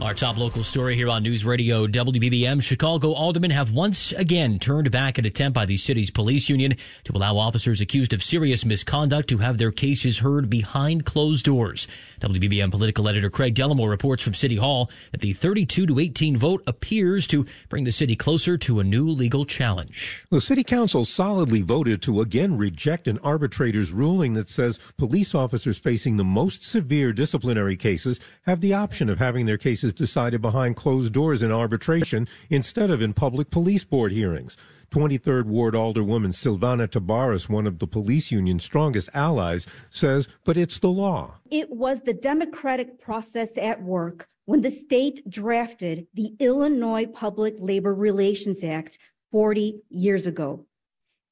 Our top local story here on News Radio WBBM Chicago aldermen have once again turned back an attempt by the city's police union to allow officers accused of serious misconduct to have their cases heard behind closed doors. WBBM political editor Craig Dellimore reports from City Hall that the 32 to 18 vote appears to bring the city closer to a new legal challenge. The city council solidly voted to again reject an arbitrator's ruling that says police officers facing the most severe disciplinary cases have the option of having their cases decided behind closed doors in arbitration instead of in public police board hearings. 23rd Ward Alderwoman Silvana Tabares, one of the police union's strongest allies, says, but it's the law. It was the democratic process at work when the state drafted the Illinois Public Labor Relations Act 40 years ago.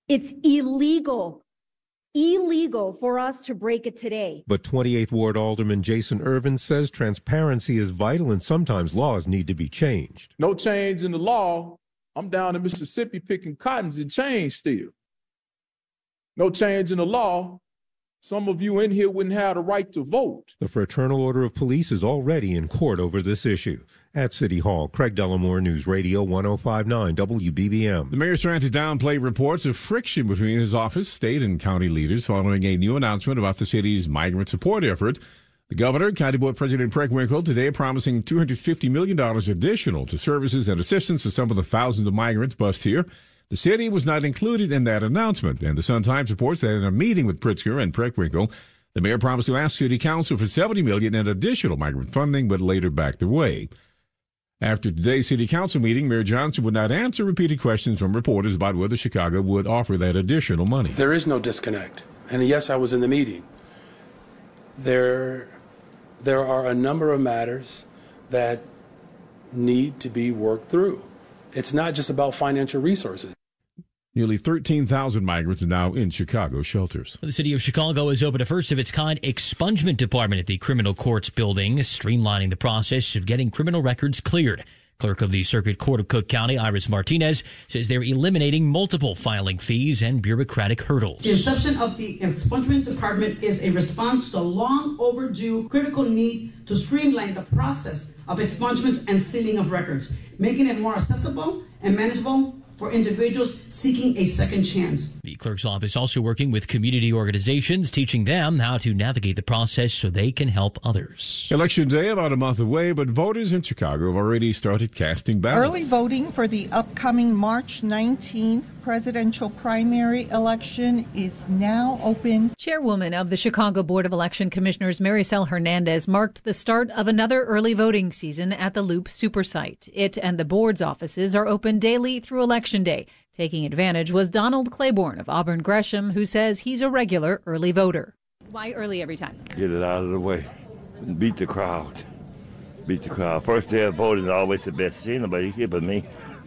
It's illegal illegal for us to break it today. But 28th Ward Alderman Jason Ervin says transparency is vital and sometimes laws need to be changed. No change in the law. I'm down in Mississippi picking cottons and change still. No change in the law. Some of you in here wouldn't have the right to vote. The Fraternal Order of Police is already in court over this issue. At City Hall, Craig Dellimore News Radio 1059 WBBM. The mayor's trying to downplay reports of friction between his office, state, and county leaders following a new announcement about the city's migrant support effort. The governor, County Board President Preckwinkle, today promising $250 million additional to services and assistance to some of the thousands of migrants bused here. The city was not included in that announcement, and the Sun Times reports that in a meeting with Pritzker and Preckwinkle, the mayor promised to ask City Council for 70 million in additional migrant funding, but later backed away. After today's City Council meeting, Mayor Johnson would not answer repeated questions from reporters about whether Chicago would offer that additional money. There is no disconnect. And yes, I was in the meeting. There, there are a number of matters that need to be worked through. It's not just about financial resources. Nearly 13,000 migrants are now in Chicago shelters. The city of Chicago has opened a first of its kind expungement department at the criminal courts building, streamlining the process of getting criminal records cleared. Clerk of the Circuit Court of Cook County, Iris Martinez, says they're eliminating multiple filing fees and bureaucratic hurdles. The inception of the expungement department is a response to the long overdue critical need to streamline the process of expungements and sealing of records, making it more accessible and manageable for individuals seeking a second chance. The clerk's office also working with community organizations, teaching them how to navigate the process so they can help others. Election day about a month away, but voters in Chicago have already started casting ballots. Early voting for the upcoming March 19th presidential primary election is now open. Chairwoman of the Chicago Board of Election Commissioners, Marisel Hernandez, marked the start of another early voting season at the Loop Supersite. It and the board's offices are open daily through election Election Day. Taking advantage was Donald Claiborne of Auburn Gresham, who says he's a regular early voter. Why early every time? Get it out of the way. Beat the crowd. Beat the crowd. First day of voting is always the best. See nobody here but me.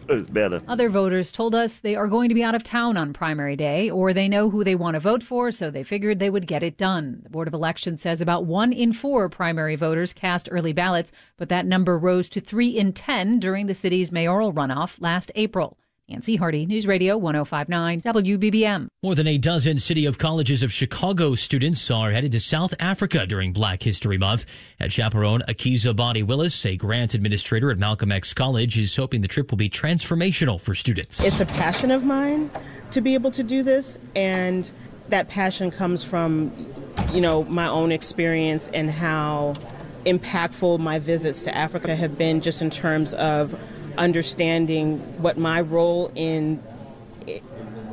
It's better. Other voters told us they are going to be out of town on primary day, or they know who they want to vote for, so they figured they would get it done. The Board of Elections says about one in four primary voters cast early ballots, but that number rose to three in ten during the city's mayoral runoff last April. Nancy Harty, News Radio 1059 WBBM. More than a dozen City of Colleges of Chicago students are headed to South Africa during Black History Month. At chaperone Akiza Body Willis, a grant administrator at Malcolm X College, is hoping the trip will be transformational for students. It's a passion of mine to be able to do this, and that passion comes from, you know, my own experience and how impactful my visits to Africa have been just in terms of understanding what my role in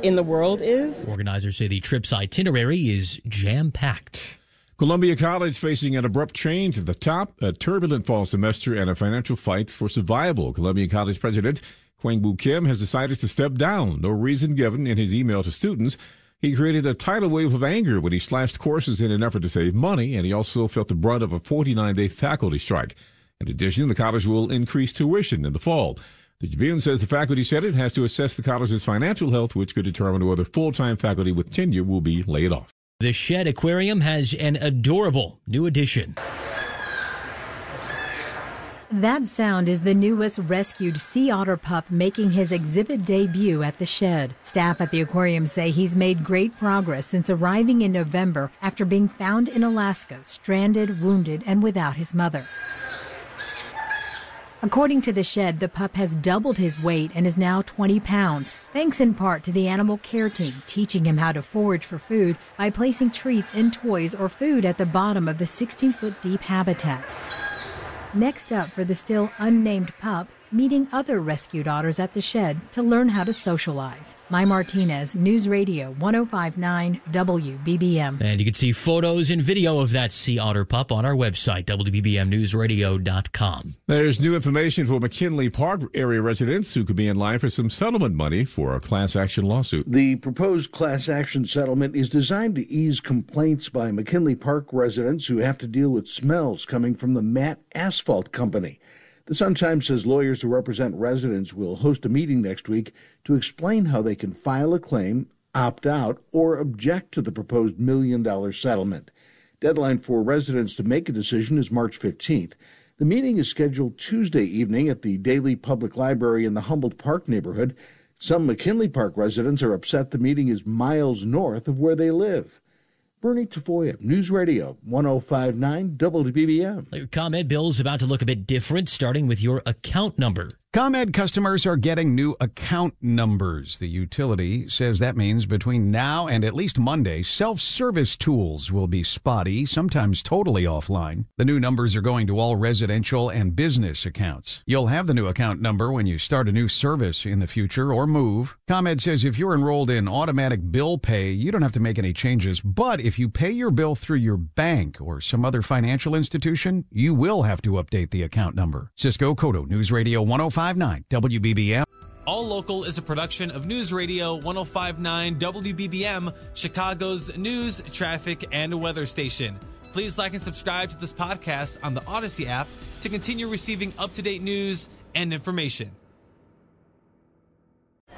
in the world is. Organizers say the trip's itinerary is jam packed. Columbia College facing an abrupt change at the top, a turbulent fall semester, and a financial fight for survival. Columbia College President Kwang-Wu Kim has decided to step down. No reason given in his email to students. He created a tidal wave of anger when he slashed courses in an effort to save money, and he also felt the brunt of a 49 day faculty strike. In addition, the college will increase tuition in the fall. The Tribune says the faculty senate has to assess the college's financial health, which could determine whether full-time faculty with tenure will be laid off. The Shedd Aquarium has an adorable new addition. That sound is the newest rescued sea otter pup making his exhibit debut at the Shedd. Staff at the aquarium say he's made great progress since arriving in November after being found in Alaska, stranded, wounded, and without his mother. According to the Shedd, the pup has doubled his weight and is now 20 pounds, thanks in part to the animal care team teaching him how to forage for food by placing treats and toys or food at the bottom of the 16 foot deep habitat. Next up for the still unnamed pup, meeting other rescued otters at the Shedd to learn how to socialize. Mai Martinez, News Radio 1059 WBBM. And you can see photos and video of that sea otter pup on our website, WBBMNewsRadio.com. There's new information for McKinley Park area residents who could be in line for some settlement money for a class action lawsuit. The proposed class action settlement is designed to ease complaints by McKinley Park residents who have to deal with smells coming from the MAT Asphalt Company. The Sun Times says lawyers who represent residents will host a meeting next week to explain how they can file a claim, opt out, or object to the proposed million dollar settlement. Deadline for residents to make a decision is March 15th. The meeting is scheduled Tuesday evening at the Daly Public Library in the Humboldt Park neighborhood. Some McKinley Park residents are upset the meeting is miles north of where they live. Bernie Tafoya, News Radio 1059 WBBM. ComEd bill's about to look a bit different, starting with your account number. ComEd customers are getting new account numbers. The utility says that means between now and at least Monday, self service tools will be spotty, sometimes totally offline. The new numbers are going to all residential and business accounts. You'll have the new account number when you start a new service in the future or move. ComEd says if you're enrolled in automatic bill pay, you don't have to make any changes. But if you pay your bill through your bank or some other financial institution, you will have to update the account number. Cisco Cotto, News Radio 105. 1059 WBBM. All Local is a production of News Radio 1059 WBBM, Chicago's news, traffic, and weather station. Please like and subscribe to this podcast on the Odyssey app to continue receiving up to date news and information.